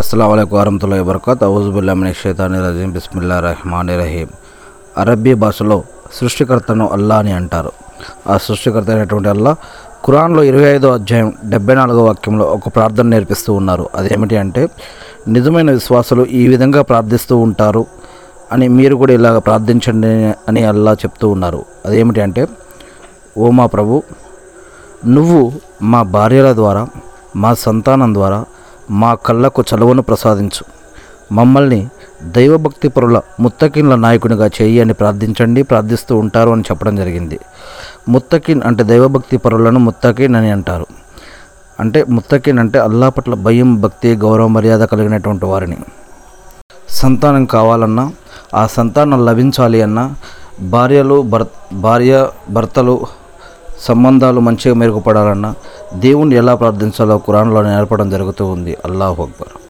అస్సలం అయికు వరహతుల్లా వబర్కత్ అవుజుబుల్లామిన షేతాని రజీం బిస్మిల్లా రహమాన్ రహీం అరబ్బీ భాషలో సృష్టికర్తను అల్లా అని అంటారు. ఆ సృష్టికర్త అయినటువంటి అల్లా ఖురాన్లో ఇరవై ఐదో అధ్యాయం డెబ్బై నాలుగో వాక్యంలో ఒక ప్రార్థన నేర్పిస్తూ ఉన్నారు. అదేమిటి అంటే నిజమైన విశ్వాసులు ఈ విధంగా ప్రార్థిస్తూ ఉంటారు అని మీరు కూడా ఇలాగ ప్రార్థించండి అని అల్లా చెప్తూ ఉన్నారు. అదేమిటి అంటే ఓ మా ప్రభు నువ్వు మా భార్యల ద్వారా మా సంతానం ద్వారా మా కళ్ళకు చలువను ప్రసాదించు. మమ్మల్ని దైవభక్తి పరుల ముత్తకిన్ల నాయకునిగా చేయి అని ప్రార్థించండి ప్రార్థిస్తూ ఉంటారు అని చెప్పడం జరిగింది. ముత్తకిన్ అంటే దైవభక్తి పరులను ముత్తకిన్ అని అంటారు. అంటే ముత్తకిన్ అంటే అల్లా పట్ల భయం భక్తి గౌరవ మర్యాద కలిగినటువంటి వారిని. సంతానం కావాలన్నా ఆ సంతానం లభించాలి అన్నా భార్యలు భర్ భార్య భర్తలు సంబంధాలు మంచిగా మెరుగుపడాలన్నా దేవుణ్ణి ఎలా ప్రార్థించాలో కురాన్లో నేర్పడం జరుగుతూ ఉంది. అల్లాహ్ అక్బర్.